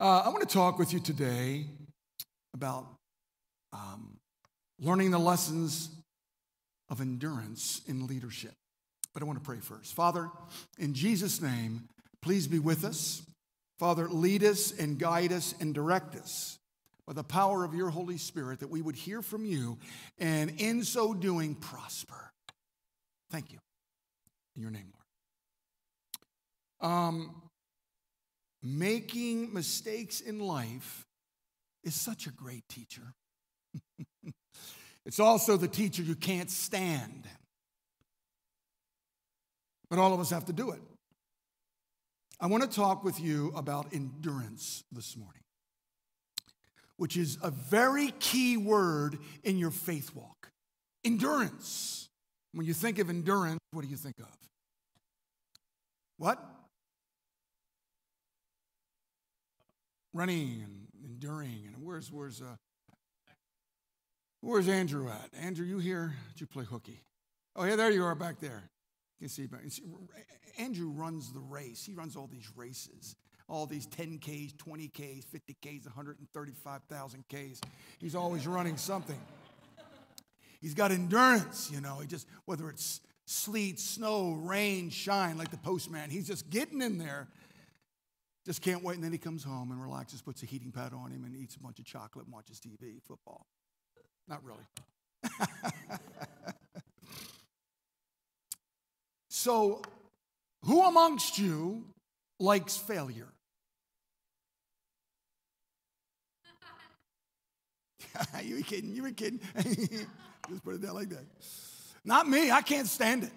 Uh, I want to talk with you today about um, learning the lessons of endurance in leadership. But I want to pray first. Father, in Jesus' name, please be with us. Father, lead us and guide us and direct us by the power of your Holy Spirit that we would hear from you and in so doing prosper. Thank you. In your name, Lord. Um, making mistakes in life is such a great teacher. it's also the teacher you can't stand. But all of us have to do it. I want to talk with you about endurance this morning, which is a very key word in your faith walk. Endurance. When you think of endurance, what do you think of? What? Running and enduring. And where's where's uh, where's Andrew at? Andrew, you here? Did you play hooky? Oh yeah, there you are back there. You can see, Andrew runs the race. He runs all these races, all these 10Ks, 20Ks, 50Ks, 135,000 Ks. He's always running something. He's got endurance, you know. He just whether it's sleet, snow, rain, shine, like the postman, he's just getting in there just can't wait. And then he comes home and relaxes, puts a heating pad on him, and eats a bunch of chocolate and watches TV, football. Not really. so, who amongst you likes failure? you were kidding. You were kidding. just put it down like that. Not me. I can't stand it.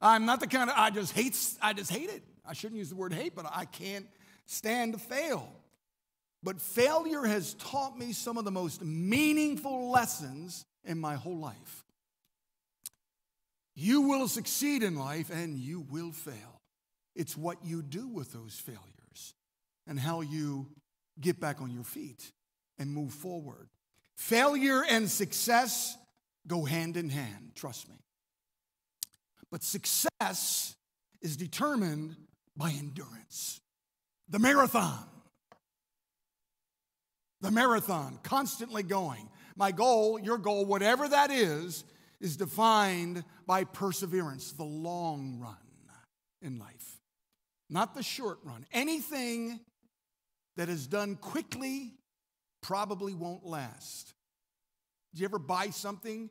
I'm not the kind of I just hate I just hate it. I shouldn't use the word hate, but I can't stand to fail. But failure has taught me some of the most meaningful lessons in my whole life. You will succeed in life and you will fail. It's what you do with those failures and how you get back on your feet and move forward. Failure and success go hand in hand, trust me. But success is determined by endurance. The marathon. The marathon, constantly going. My goal, your goal, whatever that is, is defined by perseverance, the long run in life, not the short run. Anything that is done quickly probably won't last. Do you ever buy something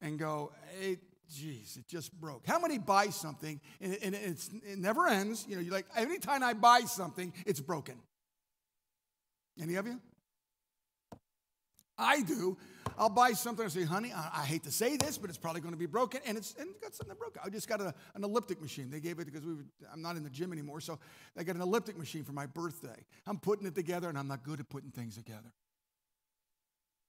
and go, hey, Jeez, it just broke. How many buy something and, and it never ends? You know, you're like, anytime I buy something, it's broken. Any of you? I do. I'll buy something and say, honey, I, I, hate to say this, but it's probably going to be broken. And it's and got something broken. I just got a, an elliptic machine. They gave it because we were, I'm not in the gym anymore. So I got an elliptic machine for my birthday. I'm putting it together and I'm not good at putting things together.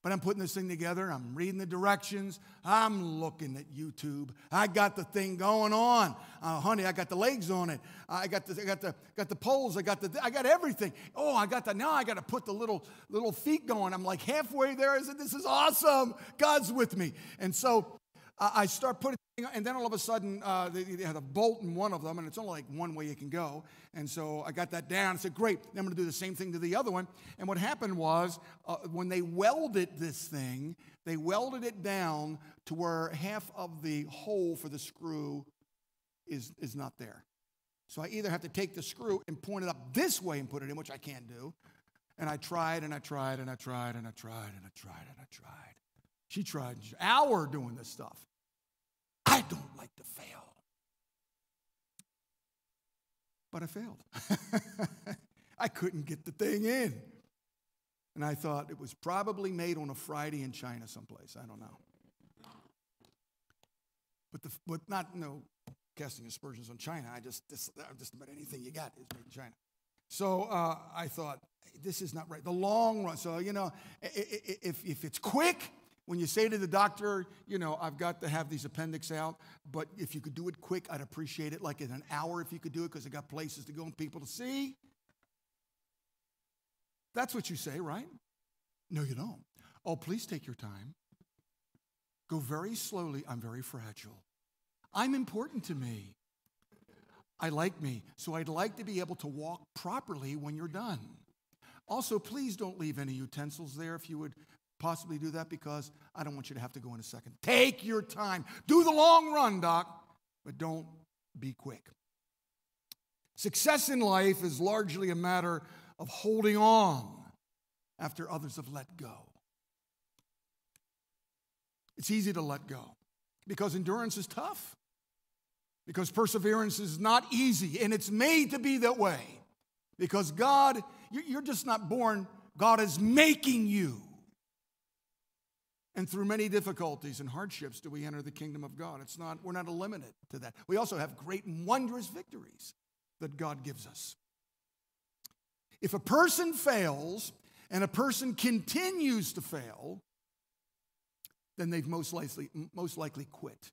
But I'm putting this thing together. I'm reading the directions. I'm looking at YouTube. I got the thing going on, uh, honey. I got the legs on it. I got the, I got the, got the poles. I got the, I got everything. Oh, I got the. Now I got to put the little, little feet going. I'm like halfway there. I said, "This is awesome. God's with me." And so I start putting, and then all of a sudden, uh, they, they, had a bolt in one of them, and it's only like one way you can go. And so I got that down. I said, Great, then I'm going to do the same thing to the other one. And what happened was, uh, when they welded this thing, they welded it down to where half of the hole for the screw is, is not there. So I either have to take the screw and point it up this way and put it in, which I can't do. And I tried and I tried and I tried and I tried and I tried and I tried. She tried hour doing this stuff. I don't like to fail. But I failed. I couldn't get the thing in. And I thought it was probably made on a Friday in China someplace. I don't know. But, the, but not no casting aspersions on China. I just, just, just about anything you got is made in China. So uh, I thought, this is not right. The long run. So, you know, if, if it's quick, when you say to the doctor, you know, I've got to have these appendix out, but if you could do it quick, I'd appreciate it. Like in an hour, if you could do it, because I got places to go and people to see. That's what you say, right? No, you don't. Oh, please take your time. Go very slowly. I'm very fragile. I'm important to me. I like me, so I'd like to be able to walk properly when you're done. Also, please don't leave any utensils there if you would possibly do that because I don't want you to have to go in a second. Take your time. Do the long run, Doc, but don't be quick. Success in life is largely a matter of holding on after others have let go. It's easy to let go because endurance is tough, because perseverance is not easy, and it's made to be that way. Because God, you're just not born, God is making you. And through many difficulties and hardships do we enter the kingdom of God. It's not, we're not limited to that. We also have great and wondrous victories that God gives us. If a person fails and a person continues to fail, then they've most likely, most likely quit.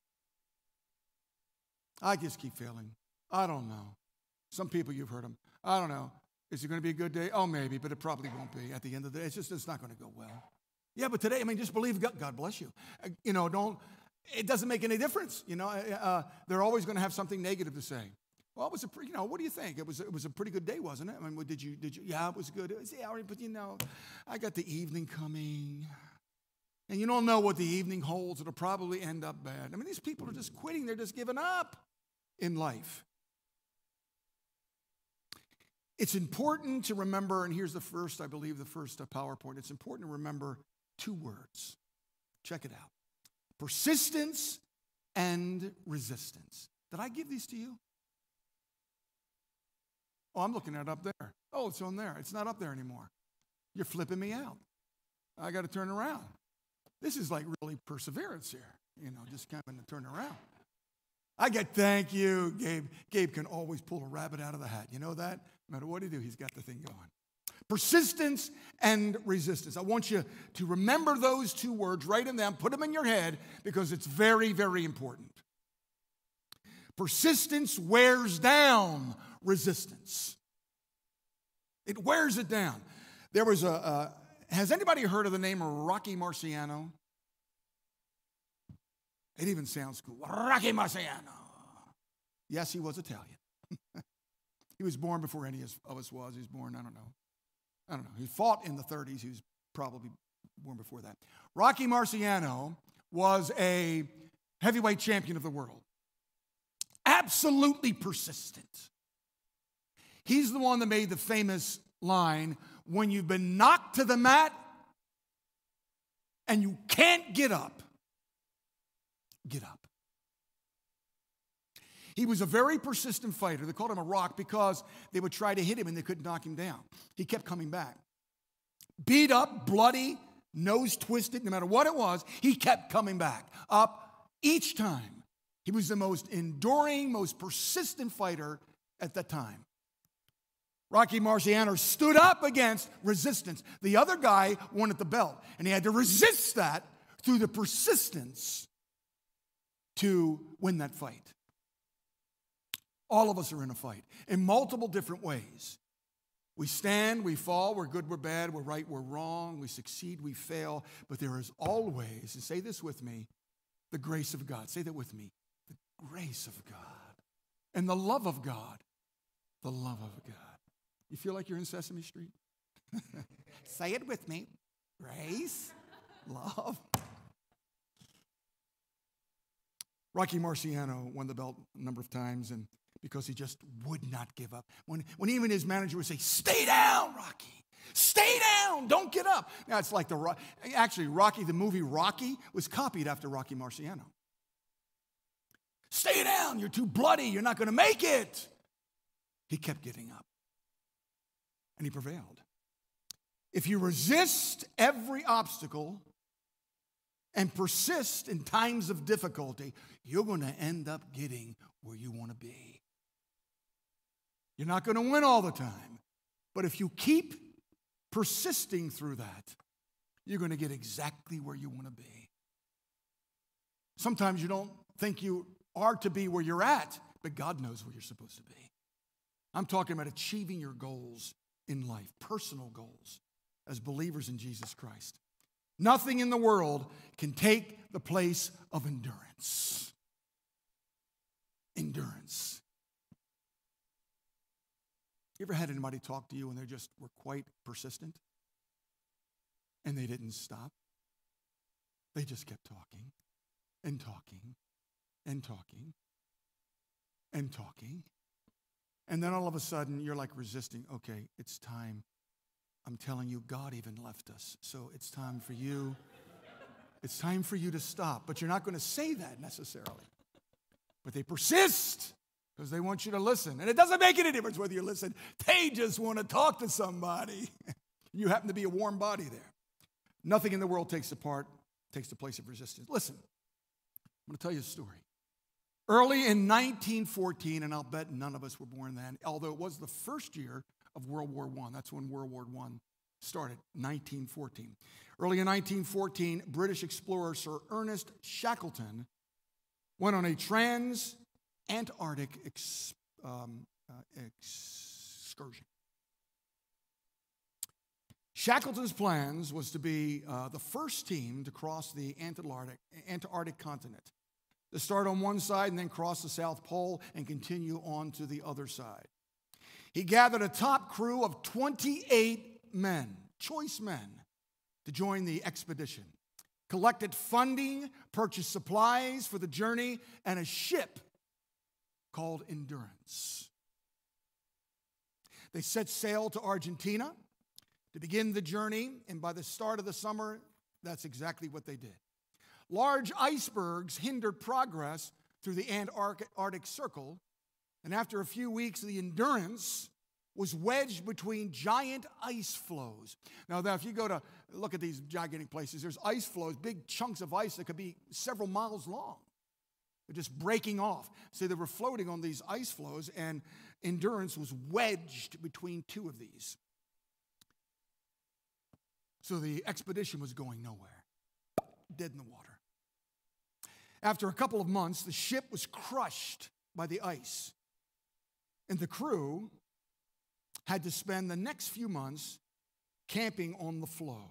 I just keep failing. I don't know. Some people you've heard them. I don't know. Is it going to be a good day? Oh, maybe, but it probably won't be at the end of the day. It's just it's not going to go well. Yeah, but today, I mean, just believe God. God bless you. Uh, you know, don't. It doesn't make any difference. You know, uh, uh they're always going to have something negative to say. Well, it was a, pretty, you know, what do you think? It was, it was a pretty good day, wasn't it? I mean, did you, did you, yeah, it was good. It was, yeah, but you know, I got the evening coming. And you don't know what the evening holds. It'll probably end up bad. I mean, these people are just quitting. They're just giving up in life. It's important to remember, and here's the first, I believe, the first uh, PowerPoint. It's important to remember two words. Check it out persistence and resistance. Did I give these to you? Oh, I'm looking at it up there. Oh, it's on there. It's not up there anymore. You're flipping me out. I got to turn around. This is like really perseverance here, you know, just kind of turn around. I get thank you, Gabe. Gabe can always pull a rabbit out of the hat. You know that? No matter what he do, he's got the thing going. Persistence and resistance. I want you to remember those two words, write them down, put them in your head because it's very, very important. Persistence wears down resistance. It wears it down. There was a, has anybody heard of the name Rocky Marciano? It even sounds cool. Rocky Marciano. Yes, he was Italian. he was born before any of us was. He was born, I don't know. I don't know. He fought in the 30s. He was probably born before that. Rocky Marciano was a heavyweight champion of the world. Absolutely persistent. He's the one that made the famous line when you've been knocked to the mat and you can't get up, get up. He was a very persistent fighter. They called him a rock because they would try to hit him and they couldn't knock him down. He kept coming back. Beat up, bloody, nose twisted, no matter what it was, he kept coming back up each time. He was the most enduring, most persistent fighter at that time. Rocky Marciano stood up against resistance. The other guy wanted the belt, and he had to resist that through the persistence to win that fight. All of us are in a fight in multiple different ways. We stand, we fall, we're good, we're bad, we're right, we're wrong, we succeed, we fail, but there is always, and say this with me, the grace of God. Say that with me the grace of God and the love of God. The love of God. You feel like you're in Sesame Street? Say it with me grace, love. Rocky Marciano won the belt a number of times, and because he just would not give up. When, when even his manager would say, Stay down, Rocky. Stay down. Don't get up. Now, it's like the, actually, Rocky, the movie Rocky was copied after Rocky Marciano. Stay down. You're too bloody. You're not going to make it. He kept getting up and he prevailed. If you resist every obstacle and persist in times of difficulty, you're going to end up getting where you want to be. You're not going to win all the time, but if you keep persisting through that, you're going to get exactly where you want to be. Sometimes you don't think you are to be where you're at, but God knows where you're supposed to be. I'm talking about achieving your goals in life, personal goals as believers in Jesus Christ. Nothing in the world can take the place of endurance. Endurance. You ever had anybody talk to you and they just were quite persistent? And they didn't stop? They just kept talking and talking and talking and talking. And then all of a sudden, you're like resisting. Okay, it's time. I'm telling you, God even left us. So it's time for you. It's time for you to stop. But you're not going to say that necessarily. But they persist because they want you to listen. And it doesn't make any difference whether you listen, they just want to talk to somebody. you happen to be a warm body there. Nothing in the world takes the part, takes the place of resistance. Listen, I'm going to tell you a story. Early in 1914, and I'll bet none of us were born then, although it was the first year of World War I. That's when World War I started, 1914. Early in 1914, British explorer Sir Ernest Shackleton went on a trans Antarctic ex, um, uh, excursion. Shackleton's plans was to be uh, the first team to cross the Antarctic, Antarctic continent, to start on one side and then cross the South Pole and continue on to the other side. He gathered a top crew of 28 men, choice men, to join the expedition, collected funding, purchased supplies for the journey, and a ship called Endurance. They set sail to Argentina to begin the journey, and by the start of the summer, that's exactly what they did. Large icebergs hindered progress through the Antarctic Circle, and after a few weeks, the Endurance was wedged between giant ice floes. Now, if you go to look at these gigantic places, there's ice floes, big chunks of ice that could be several miles long. They're just breaking off. So they were floating on these ice floes, and endurance was wedged between two of these. So the expedition was going nowhere, dead in the water. After a couple of months, the ship was crushed by the ice, and the crew had to spend the next few months camping on the floe.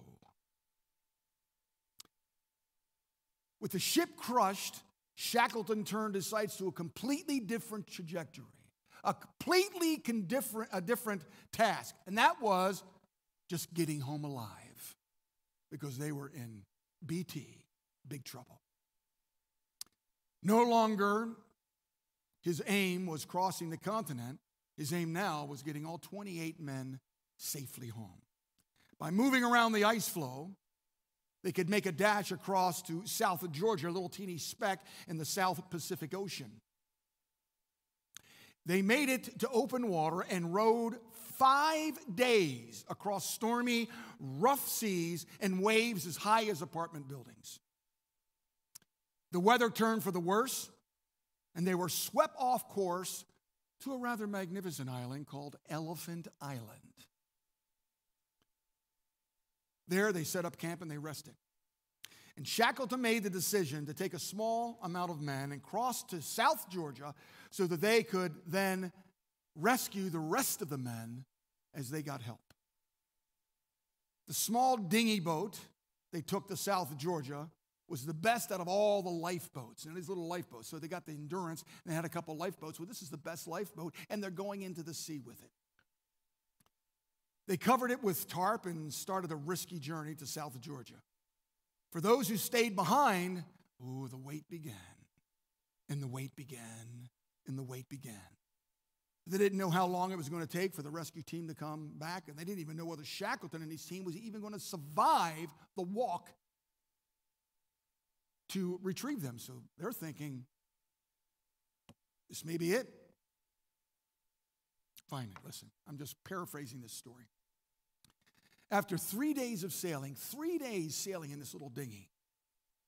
With the ship crushed, Shackleton turned his sights to a completely different trajectory, a completely different, a different task, and that was just getting home alive because they were in BT, big trouble. No longer his aim was crossing the continent, his aim now was getting all 28 men safely home. By moving around the ice floe, they could make a dash across to south Georgia, a little teeny speck in the South Pacific Ocean. They made it to open water and rode five days across stormy, rough seas and waves as high as apartment buildings. The weather turned for the worse, and they were swept off course to a rather magnificent island called Elephant Island. There, they set up camp and they rested. And Shackleton made the decision to take a small amount of men and cross to South Georgia so that they could then rescue the rest of the men as they got help. The small dinghy boat they took to South Georgia was the best out of all the lifeboats. And these little lifeboats. So they got the endurance and they had a couple lifeboats. Well, this is the best lifeboat, and they're going into the sea with it. They covered it with tarp and started a risky journey to south Georgia. For those who stayed behind, oh, the wait began, and the wait began, and the wait began. They didn't know how long it was going to take for the rescue team to come back, and they didn't even know whether Shackleton and his team was even going to survive the walk to retrieve them. So they're thinking, this may be it. Finally, listen, I'm just paraphrasing this story. After three days of sailing, three days sailing in this little dinghy,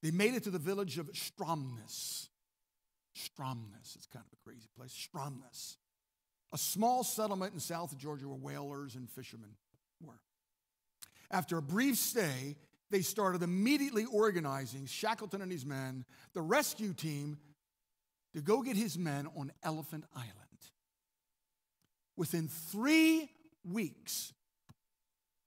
they made it to the village of Stromness. Stromness, it's kind of a crazy place. Stromness, a small settlement in south Georgia where whalers and fishermen were. After a brief stay, they started immediately organizing Shackleton and his men, the rescue team, to go get his men on Elephant Island. Within three weeks,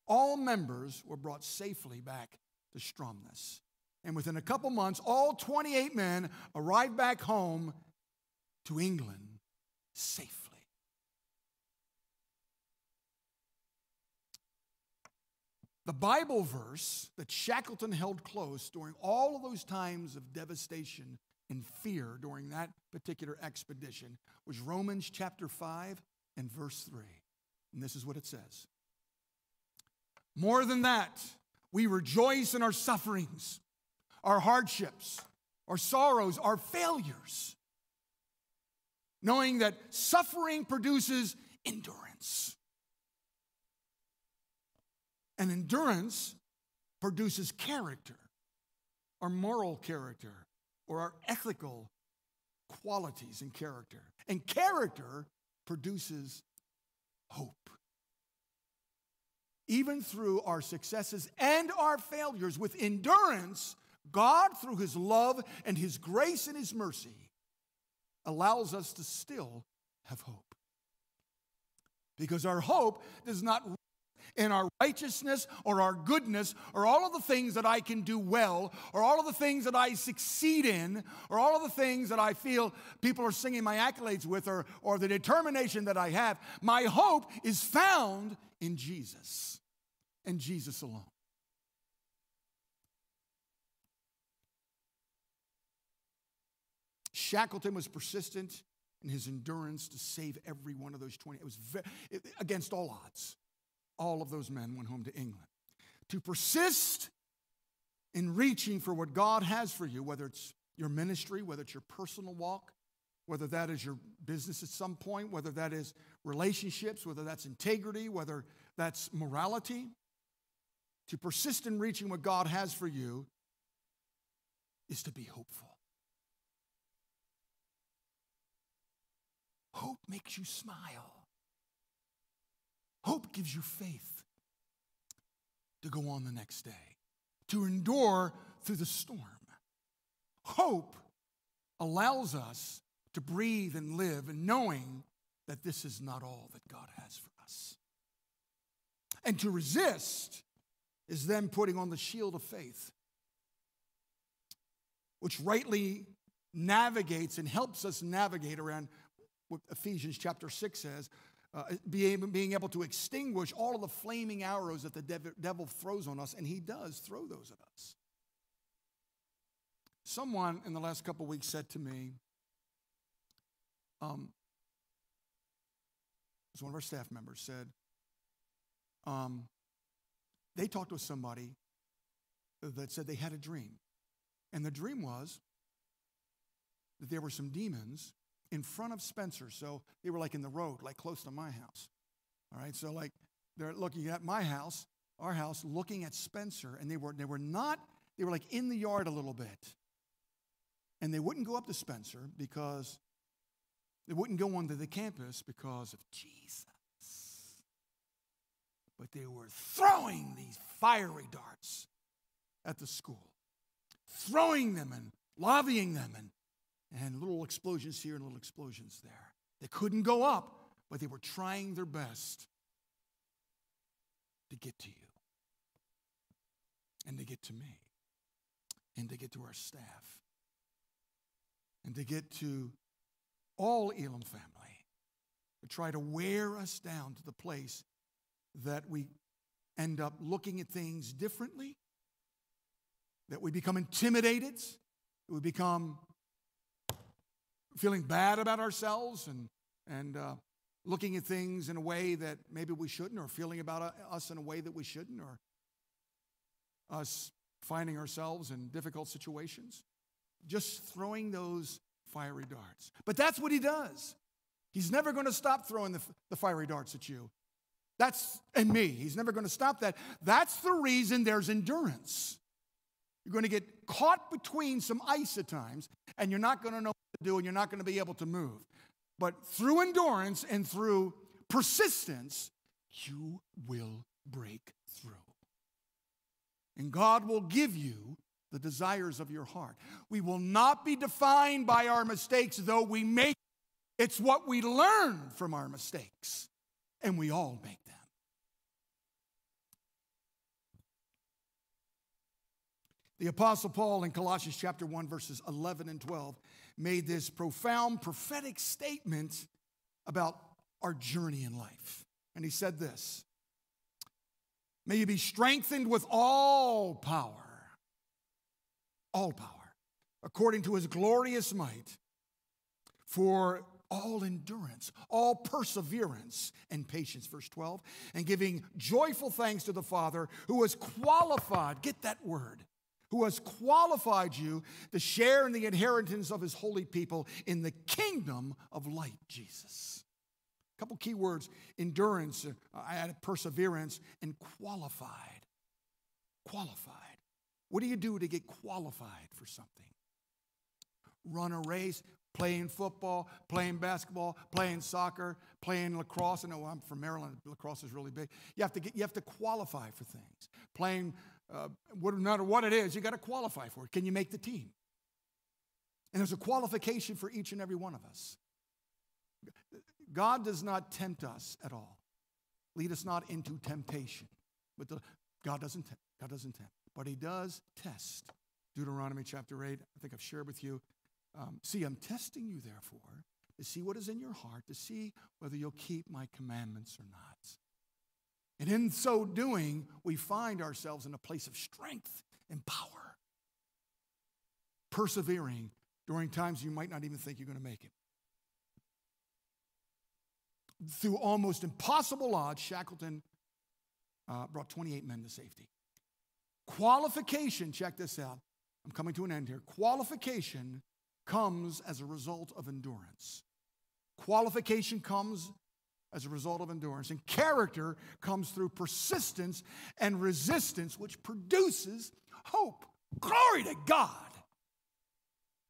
all members were brought safely back to Stromness. And within a couple months, all 28 men arrived back home to England safely. The Bible verse that Shackleton held close during all of those times of devastation and fear during that particular expedition was Romans chapter 5 and verse 3. And this is what it says more than that, we rejoice in our sufferings, our hardships, our sorrows, our failures, knowing that suffering produces endurance. And endurance produces character, our moral character, or our ethical qualities and character. And character produces hope. Even through our successes and our failures, with endurance, God, through His love and His grace and His mercy, allows us to still have hope. Because our hope does not in our righteousness or our goodness or all of the things that I can do well or all of the things that I succeed in or all of the things that I feel people are singing my accolades with or, or the determination that I have. My hope is found in Jesus and Jesus alone. Shackleton was persistent in his endurance to save every one of those 20. It was very, against all odds all of those men went home to England. To persist in reaching for what God has for you, whether it's your ministry, whether it's your personal walk, whether that is your business at some point, whether that is relationships, whether that's integrity, whether that's morality. To persist in reaching what God has for you is to be hopeful. Hope makes you smile. Hope gives you faith to go on the next day, to endure through the storm. Hope allows us to breathe and live and knowing that this is not all that God has for us. And to resist is then putting on the shield of faith, which rightly navigates and helps us navigate around what Ephesians chapter 6 says uh, being, able to extinguish all of the flaming arrows that the dev- devil throws on us, and he does throw those at us. Someone in the last couple weeks said to me, um, was one of our staff members said, um, they talked with somebody that said they had a dream. And the dream was that there were some demons in front of Spencer. So they were like in the road, like close to my house. All right, so like they're looking at my house, our house, looking at Spencer, and they were they were not, they were like in the yard a little bit. And they wouldn't go up to Spencer because they wouldn't go onto the campus because of Jesus. But they were throwing these fiery darts at the school, throwing them and lobbying them and and little explosions here and little explosions there. They couldn't go up, but they were trying their best to get to you and to get to me and to get to our staff and to get to all Elim family to try to wear us down to the place that we end up looking at things differently, that we become intimidated, that we become feeling bad about ourselves and, and uh, looking at things in a way that maybe we shouldn't, or feeling about uh, us in a way that we shouldn't, or us finding ourselves in difficult situations. Just throwing those fiery darts. But that's what he does. He's never going to stop throwing the, the fiery darts at you. That's and me. He's never going to stop that. That's the reason there's endurance. You're going to get caught between some ice at times, and you're not going to know what to do, and you're not going to be able to move. But through endurance and through persistence, you will break through. And God will give you the desires of your heart. We will not be defined by our mistakes, though we make it's what we learn from our mistakes, and we all make them. The Apostle Paul in Colossians chapter 1, verses 11 and 12, made this profound prophetic statement about our journey in life. And he said this May you be strengthened with all power, all power, according to his glorious might, for all endurance, all perseverance and patience. Verse 12, and giving joyful thanks to the Father who has qualified, get that word, who has qualified you to share in the inheritance of his holy people in the kingdom of light, Jesus. A couple key words endurance, uh, I added perseverance, and qualified. Qualified. What do you do to get qualified for something? Run a race, playing football, playing basketball, playing soccer, playing lacrosse. I know I'm from Maryland, lacrosse is really big. You have to, get, you have to qualify for things. Playing, uh, no matter what it is, you got to qualify for it. Can you make the team? And there's a qualification for each and every one of us. God does not tempt us at all. Lead us not into temptation. But the, God doesn't tempt. God doesn't tempt. But he does test. Deuteronomy chapter 8, I think I've shared with you. Um, see, I'm testing you, therefore, to see what is in your heart, to see whether you'll keep my commandments or not. And in so doing, we find ourselves in a place of strength and power, persevering during times you might not even think you're going to make it. Through almost impossible odds, Shackleton uh, brought 28 men to safety. Qualification, check this out. I'm coming to an end here. Qualification comes as a result of endurance. Qualification comes as a result of endurance. And character comes through persistence and resistance, which produces hope. Glory to God.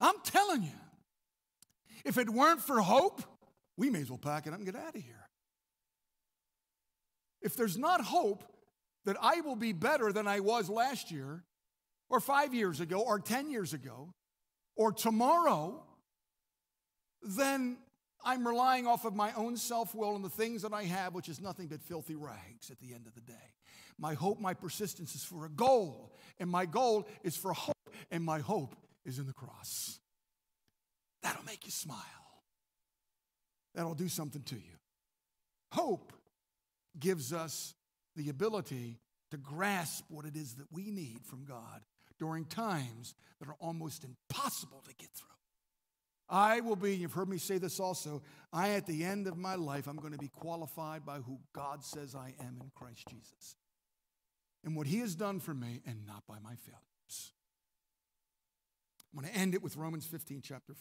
I'm telling you, if it weren't for hope, we may as well pack it up and get out of here. If there's not hope that I will be better than I was last year, or five years ago, or 10 years ago, or tomorrow, then I'm relying off of my own self will and the things that I have, which is nothing but filthy rags at the end of the day. My hope, my persistence is for a goal, and my goal is for hope, and my hope is in the cross. That'll make you smile. That'll do something to you. Hope gives us the ability to grasp what it is that we need from God during times that are almost impossible to get through. I will be, you've heard me say this also, I at the end of my life, I'm going to be qualified by who God says I am in Christ Jesus. And what he has done for me, and not by my failures. I'm going to end it with Romans 15, chapter,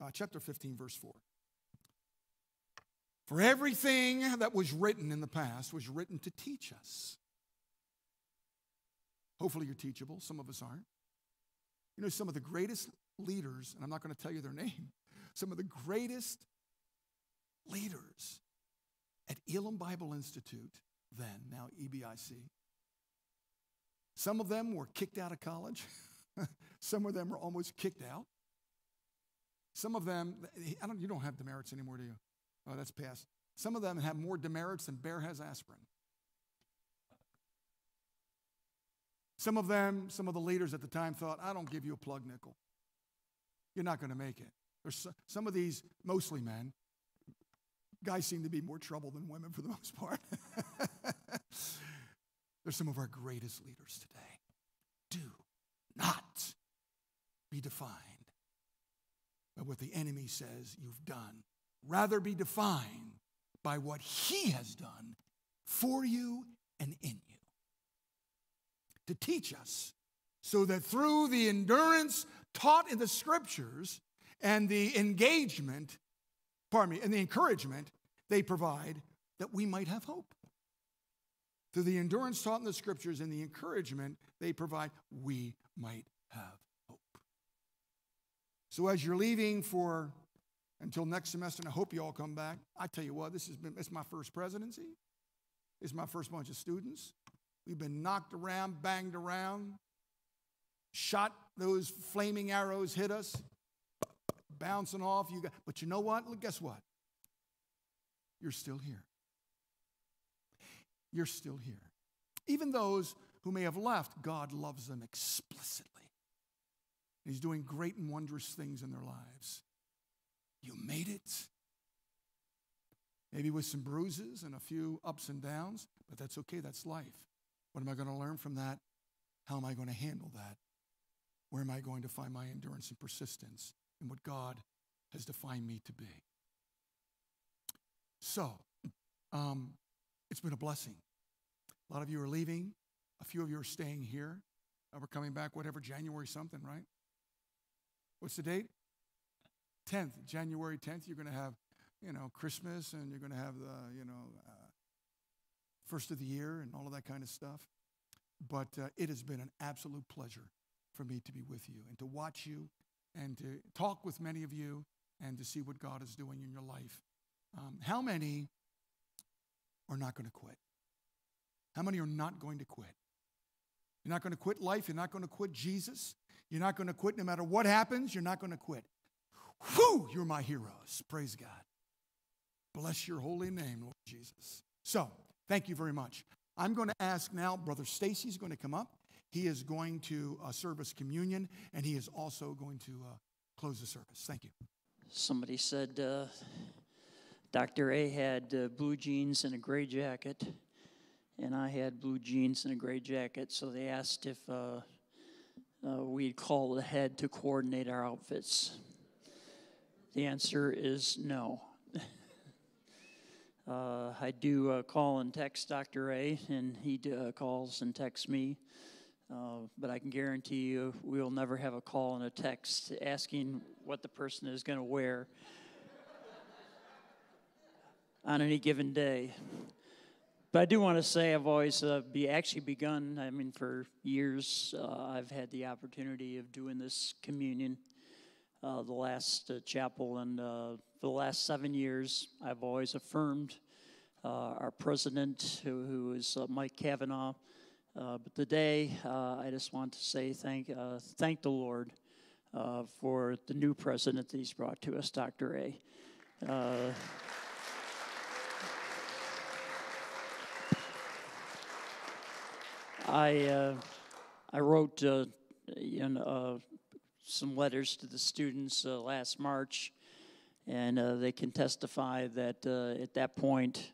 uh, chapter 15, verse 4. For everything that was written in the past was written to teach us. Hopefully, you're teachable. Some of us aren't. You know, some of the greatest leaders, and I'm not going to tell you their name, some of the greatest leaders at Elim Bible Institute, then, now EBIC, some of them were kicked out of college. some of them were almost kicked out. Some of them, I don't, you don't have demerits anymore, do you? Oh, that's past. Some of them have more demerits than Bayer has aspirin. Some of them, some of the leaders at the time thought, I don't give you a plug nickel. You're not going to make it. There's some of these, mostly men, guys seem to be more trouble than women for the most part. They're some of our greatest leaders today. Do not be defined by what the enemy says you've done. Rather be defined by what he has done for you and in you to teach us so that through the endurance taught in the scriptures and the engagement, pardon me, and the encouragement they provide, that we might have hope. Through the endurance taught in the scriptures and the encouragement they provide, we might have hope. So as you're leaving for until next semester, and I hope you all come back. I tell you what, this has been it's my first presidency. It's my first bunch of students. We've been knocked around, banged around, shot those flaming arrows hit us, bouncing off. You got, but you know what? Look, guess what? You're still here. You're still here. Even those who may have left, God loves them explicitly. He's doing great and wondrous things in their lives. You made it. Maybe with some bruises and a few ups and downs, but that's okay. That's life. What am I going to learn from that? How am I going to handle that? Where am I going to find my endurance and persistence in what God has defined me to be? So, um, it's been a blessing. A lot of you are leaving. A few of you are staying here. Uh, we're coming back, whatever, January something, right? What's the date? 10th, January 10th. You're going to have, you know, Christmas and you're going to have the, you know, uh, first of the year and all of that kind of stuff. But uh, it has been an absolute pleasure for me to be with you and to watch you and to talk with many of you and to see what God is doing in your life. Um, how many are not going to quit? How many are not going to quit? You're not going to quit life. You're not going to quit Jesus. You're not going to quit no matter what happens. You're not going to quit. Whew, you're my heroes. Praise God. Bless your holy name, Lord Jesus. So, thank you very much. I'm going to ask now, Brother Stacy's going to come up. He is going to uh, serve us communion, and he is also going to uh, close the service. Thank you. Somebody said uh, Dr. A had uh, blue jeans and a gray jacket, and I had blue jeans and a gray jacket. So they asked if uh, uh, we'd call ahead to coordinate our outfits. The answer is no. Uh, I do uh, call and text Dr. A, and he uh, calls and texts me. Uh, but I can guarantee you we will never have a call and a text asking what the person is going to wear on any given day. But I do want to say I've always uh, be actually begun. I mean, for years uh, I've had the opportunity of doing this communion. Uh, the last uh, chapel, and uh, for the last seven years, I've always affirmed uh, our president, who, who is Mike Kavanaugh. but today, I just want to say thank thank the Lord for the new president that He's brought to us, Dr. A. I uh, I wrote uh, know, uh, some letters to the students uh, last March, and uh, they can testify that uh, at that point,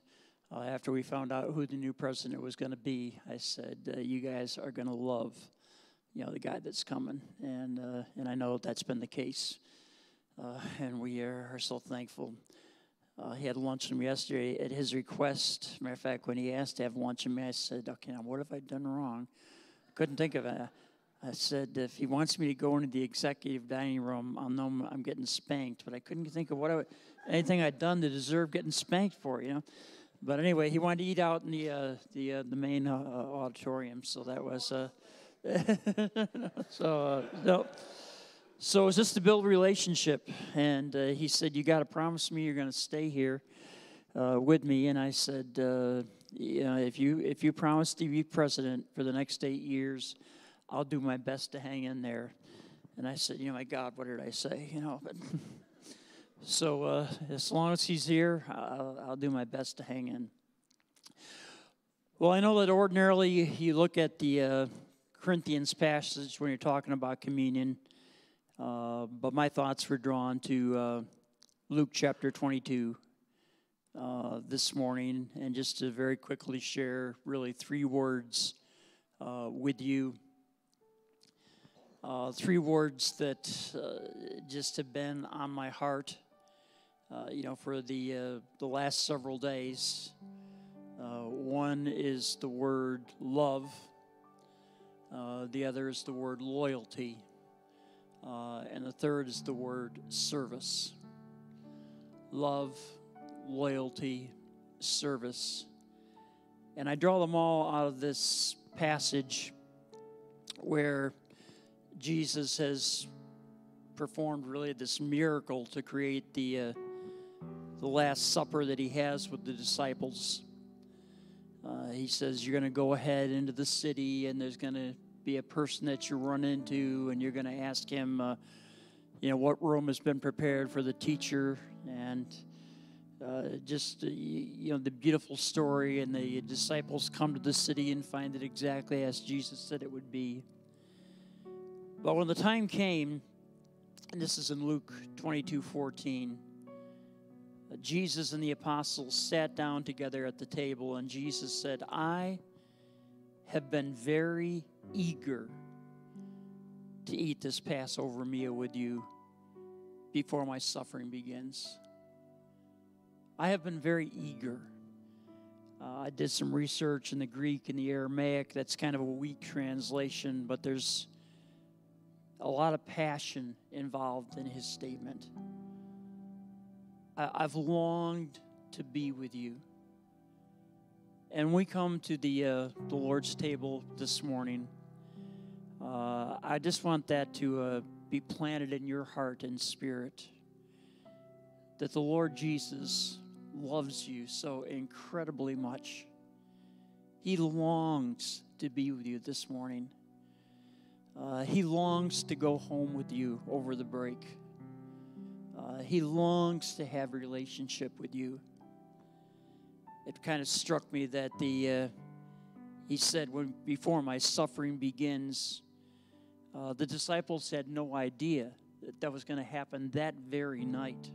after we found out who the new president was going to be, I said, "You guys are going to love, you know, the guy that's coming," and and I know that's been the case, and we are, are so thankful. Uh, he had lunch with me yesterday at his request. Matter of fact, when he asked to have lunch with me, I said, "Okay, now what have I done wrong?" Couldn't think of it. I said, "If he wants me to go into the executive dining room, I'll know I'm getting spanked." But I couldn't think of what I, anything I'd done to deserve getting spanked for, you know. But anyway, he wanted to eat out in the uh, the uh, the main uh, auditorium, so that was. Uh, so uh, no. So it's just to build relationship. And uh, he said, You got to promise me you're going to stay here uh, with me. And I said, uh, you know, if you if you promise to be president for the next eight years, I'll do my best to hang in there. And I said, you know, my God, what did I say? You know, but so uh, as long as he's here, I'll, I'll do my best to hang in. Well, I know that ordinarily you look at the uh, Corinthians passage when you're talking about communion uh, but my thoughts were drawn to uh, Luke chapter 22 uh, this morning, and just to very quickly share really three words uh, with you. Uh, three words that uh, just have been on my heart, uh, you know, for the uh, the last several days. one is the word love. the other is the word loyalty. Uh, and the third is the word service love, loyalty, service. And I draw them all out of this passage where Jesus has performed really this miracle to create the, uh, the Last Supper that he has with the disciples. Uh, he says, You're going to go ahead into the city, and there's going to be a person that you run into and you're going to ask him, uh, you know, what room has been prepared for the teacher and uh, just, uh, you know, the beautiful story. And the disciples come to the city and find it exactly as Jesus said it would be. But when the time came, and this is in Luke 22 14. Uh, Jesus and the apostles sat down together at the table, and Jesus said, I have been very eager to eat this Passover meal with you before my suffering begins. I have been very eager. Uh, I did some research in the Greek and the Aramaic. That's kind of a weak translation, but there's a lot of passion involved in his statement. I, I've longed to be with you. And we come to the, uh, the Lord's table this morning. Uh, I just want that to uh, be planted in your heart and spirit that the Lord Jesus loves you so incredibly much. He longs to be with you this morning. Uh, he longs to go home with you over the break. Uh, he longs to have a relationship with you. It kind of struck me that the uh, he said when before my suffering begins, uh, the disciples had no idea that that was going to happen that very night.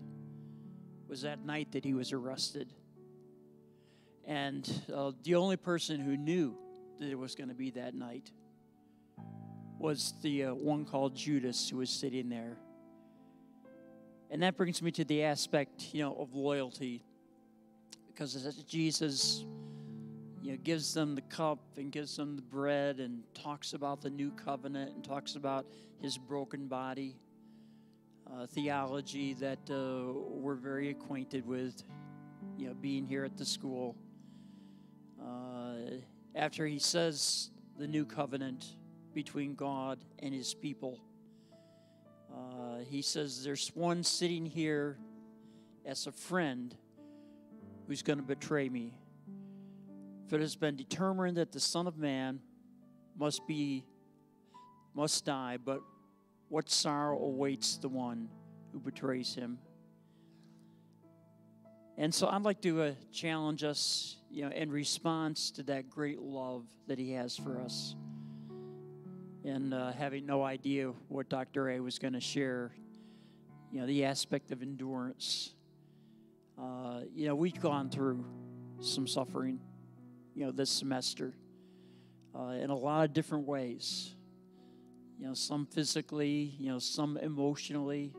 It was that night that he was arrested, and uh, the only person who knew that it was going to be that night was the uh, one called Judas who was sitting there. And that brings me to the aspect, you know, of loyalty. Because Jesus, you know, gives them the cup and gives them the bread and talks about the new covenant and talks about his broken body, uh, theology that uh, we're very acquainted with, you know, being here at the school. Uh, after he says the new covenant between God and his people, uh, he says, There's one sitting here as a friend who's going to betray me. For it has been determined that the Son of Man must be, must die, but what sorrow awaits the one who betrays him. And so I'd like to uh, challenge us, you know, in response to that great love that he has for us and uh, having no idea what Dr. A was going to share, you know, the aspect of endurance. Uh, you know, we've gone through some suffering, you know, this semester uh, in a lot of different ways. You know, some physically, you know, some emotionally.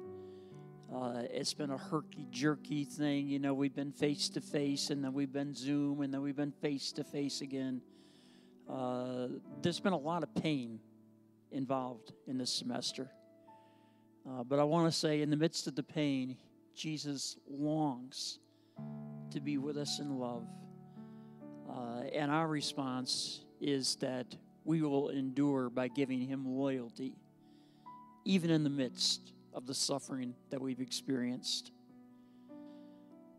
Uh, it's been a herky jerky thing. You know, we've been face to face, and then we've been Zoom, and then we've been face to face again. Uh, there's been a lot of pain involved in this semester. Uh, but I want to say, in the midst of the pain, Jesus longs to be with us in love. Uh, and our response is that we will endure by giving him loyalty, even in the midst of the suffering that we've experienced.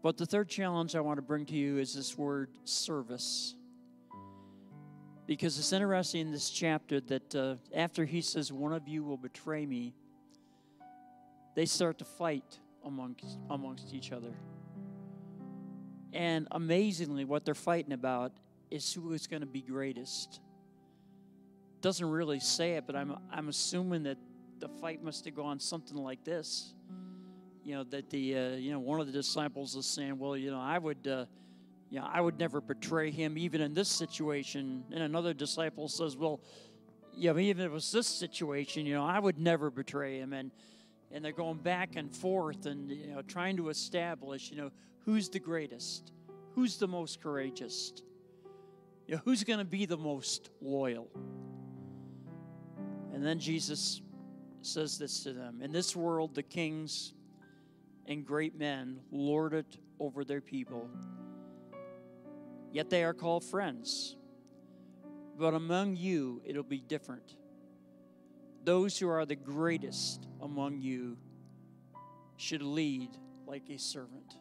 But the third challenge I want to bring to you is this word service because it's interesting in this chapter that uh, after he says, One of you will betray me, they start to fight amongst, amongst each other. And amazingly, what they're fighting about is who is going to be greatest. Doesn't really say it, but I'm, I'm assuming that the fight must have gone something like this. You know, that the, uh, you know, one of the disciples is saying, Well, you know, I would. Uh, yeah, I would never betray him even in this situation. And another disciple says, Well, yeah, even if it was this situation, you know, I would never betray him. And and they're going back and forth and you know trying to establish, you know, who's the greatest, who's the most courageous, you know, who's going to be the most loyal. And then Jesus says this to them In this world, the kings and great men lord it over their people yet they are called friends. But among you, it'll be different. Those who are the greatest among you should lead like a servant.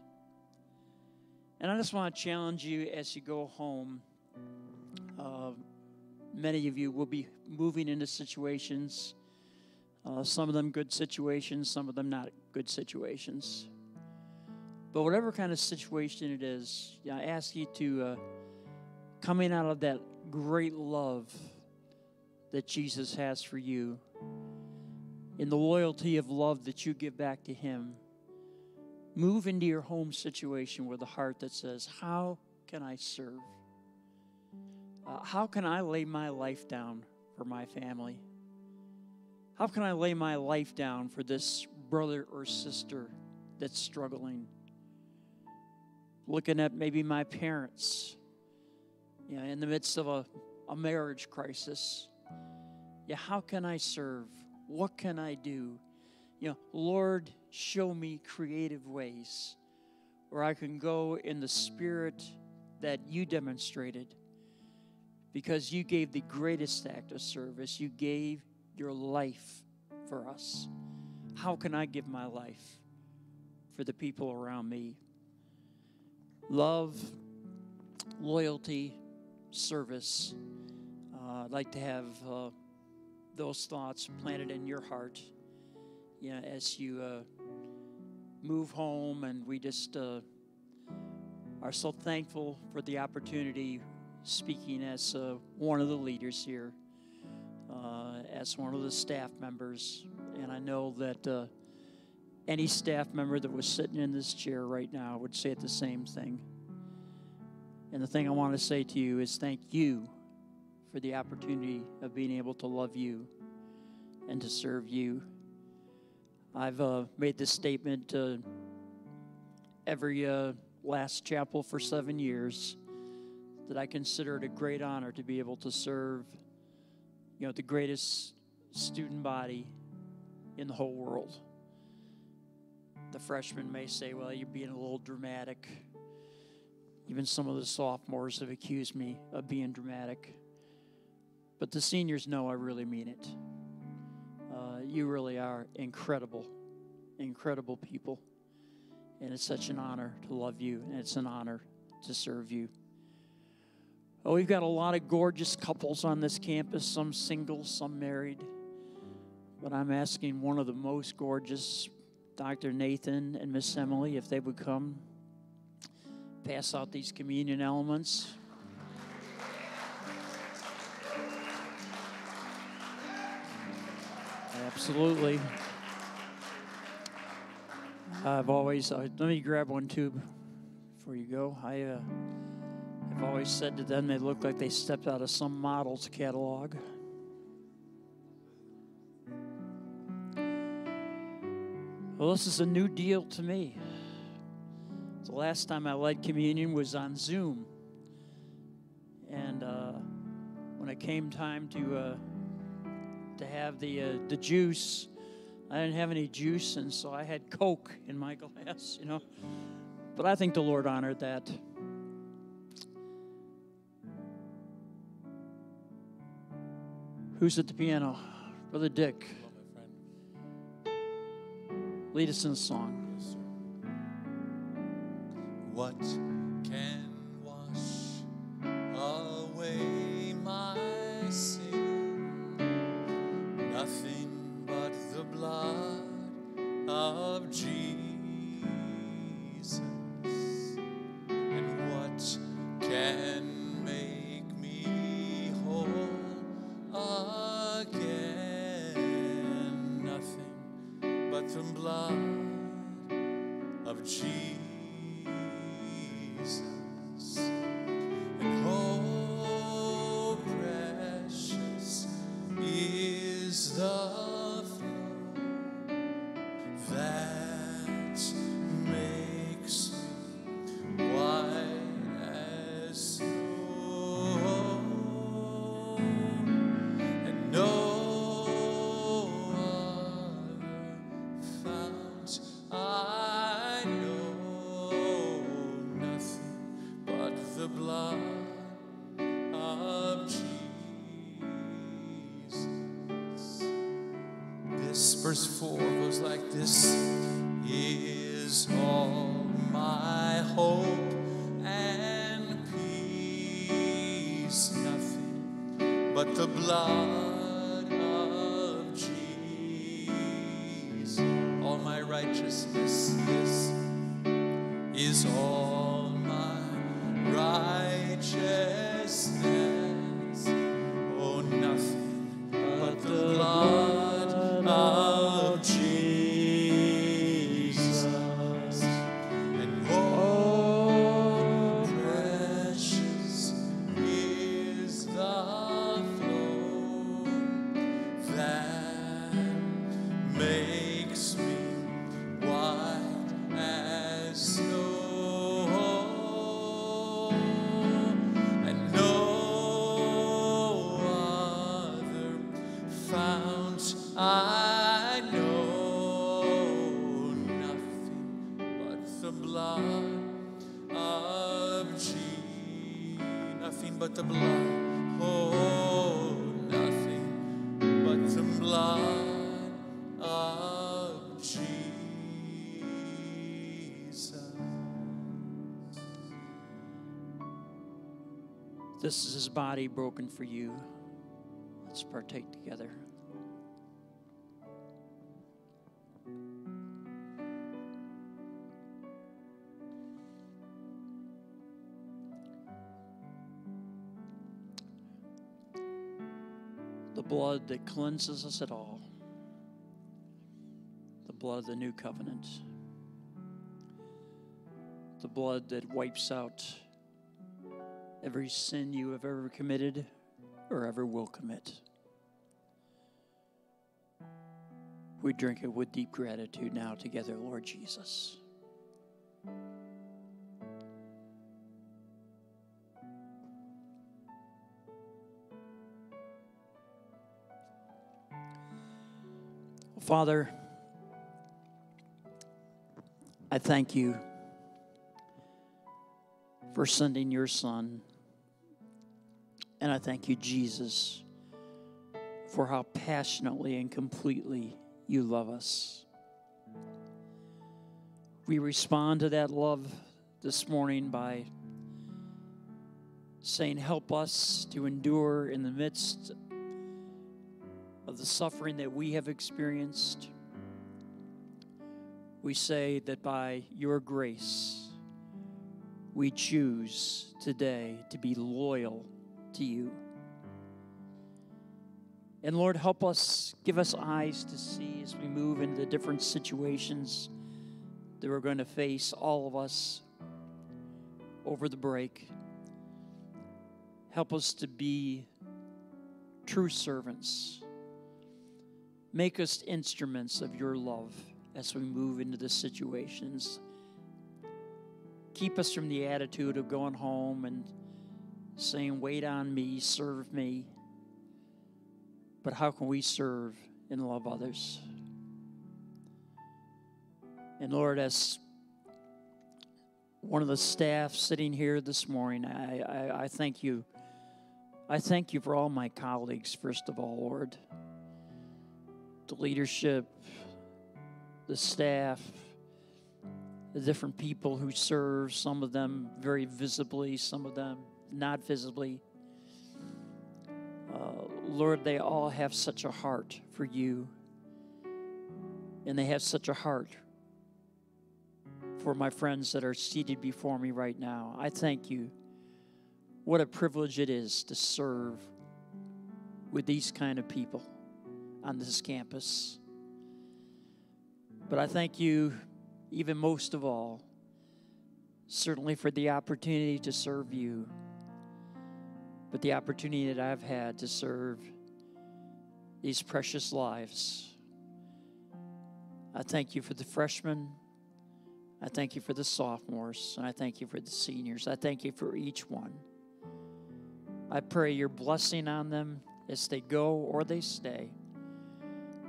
And I just want to challenge you as you go home. Uh, many of you will be moving into situations, uh, some of them good situations, some of them not good situations. But whatever kind of situation it is, I ask you to, uh, coming out of that great love that Jesus has for you, in the loyalty of love that you give back to Him, move into your home situation with a heart that says, How can I serve? Uh, how can I lay my life down for my family? How can I lay my life down for this brother or sister that's struggling? Looking at maybe my parents, you know, in the midst of a, a marriage crisis. Yeah, how can I serve? What can I do? You know, Lord, show me creative ways where I can go in the spirit that you demonstrated because you gave the greatest act of service. You gave your life for us. How can I give my life for the people around me? Love, loyalty, service. Uh, I'd like to have uh, those thoughts planted in your heart you know, as you uh, move home, and we just uh, are so thankful for the opportunity speaking as uh, one of the leaders here, uh, as one of the staff members. And I know that any staff member that was sitting in this chair right now would say the same thing. And the thing I want to say to you is thank you for the opportunity of being able to love you and to serve you. I've uh, made this statement uh, every uh, last chapel for seven years that I consider it a great honor to be able to serve, you know, the greatest student body in the whole world. The freshmen may say, well, you're being a little dramatic. Even some of the sophomores have accused me of being dramatic. But the seniors know I really mean it. Uh, you really are incredible, incredible people. And it's such an honor to love you, and it's an honor to serve you. Oh, we've got a lot of gorgeous couples on this campus, some single, some married. But I'm asking one of the most gorgeous, Dr. Nathan and Miss Emily, if they would come pass out these communion elements. Absolutely. I've always, uh, let me grab one tube before you go. I, uh, I've always said to them they look like they stepped out of some model's catalog. Well, this is a new deal to me. The last time I led communion was on Zoom. And uh, when it came time to, uh, to have the, uh, the juice, I didn't have any juice, and so I had Coke in my glass, you know. But I think the Lord honored that. Who's at the piano? Brother Dick. Lead us in song. What verse 4 goes like this. Is all my hope and peace, nothing but the blood This is his body broken for you. Let's partake together. The blood that cleanses us at all. The blood of the new covenant. The blood that wipes out every sin you have ever committed or ever will commit. We drink it with deep gratitude now together, Lord Jesus. Father, I thank you for sending your Son. And I thank you, Jesus, for how passionately and completely you love us. We respond to that love this morning by saying, Help us to endure in the midst of the suffering that we have experienced. We say that by your grace, we choose today to be loyal to you. And Lord, help us, give us eyes to see as we move into the different situations that we're going to face, all of us, over the break. Help us to be true servants. Make us instruments of your love as we move into the situations. Keep us from the attitude of going home and saying, Wait on me, serve me. But how can we serve and love others? And Lord, as one of the staff sitting here this morning, I, I, I thank you. I thank you for all my colleagues, first of all, Lord. The leadership, the staff, the different people who serve, some of them very visibly, some of them not visibly. Uh, Lord, they all have such a heart for you, and they have such a heart for my friends that are seated before me right now. I thank you. What a privilege it is to serve with these kind of people on this campus. But I thank you, even most of all, certainly for the opportunity to serve you but the opportunity that I've had to serve these precious lives. I thank you for the freshmen. I thank you for the sophomores. And I thank you for the seniors. I thank you for each one. I pray your blessing on them as they go or they stay.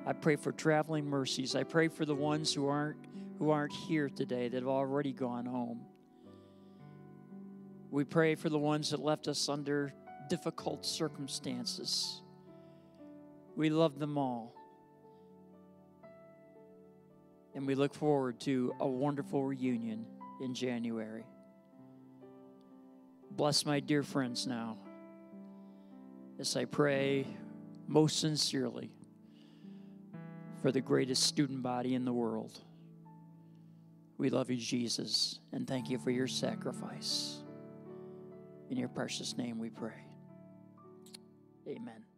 I pray for traveling mercies. I pray for the ones who aren't who aren't here today that have already gone home. We pray for the ones that left us under difficult circumstances. We love them all. And we look forward to a wonderful reunion in January. Bless my dear friends now as I pray most sincerely for the greatest student body in the world. We love you, Jesus, and thank you for your sacrifice. In your precious name we pray. Amen.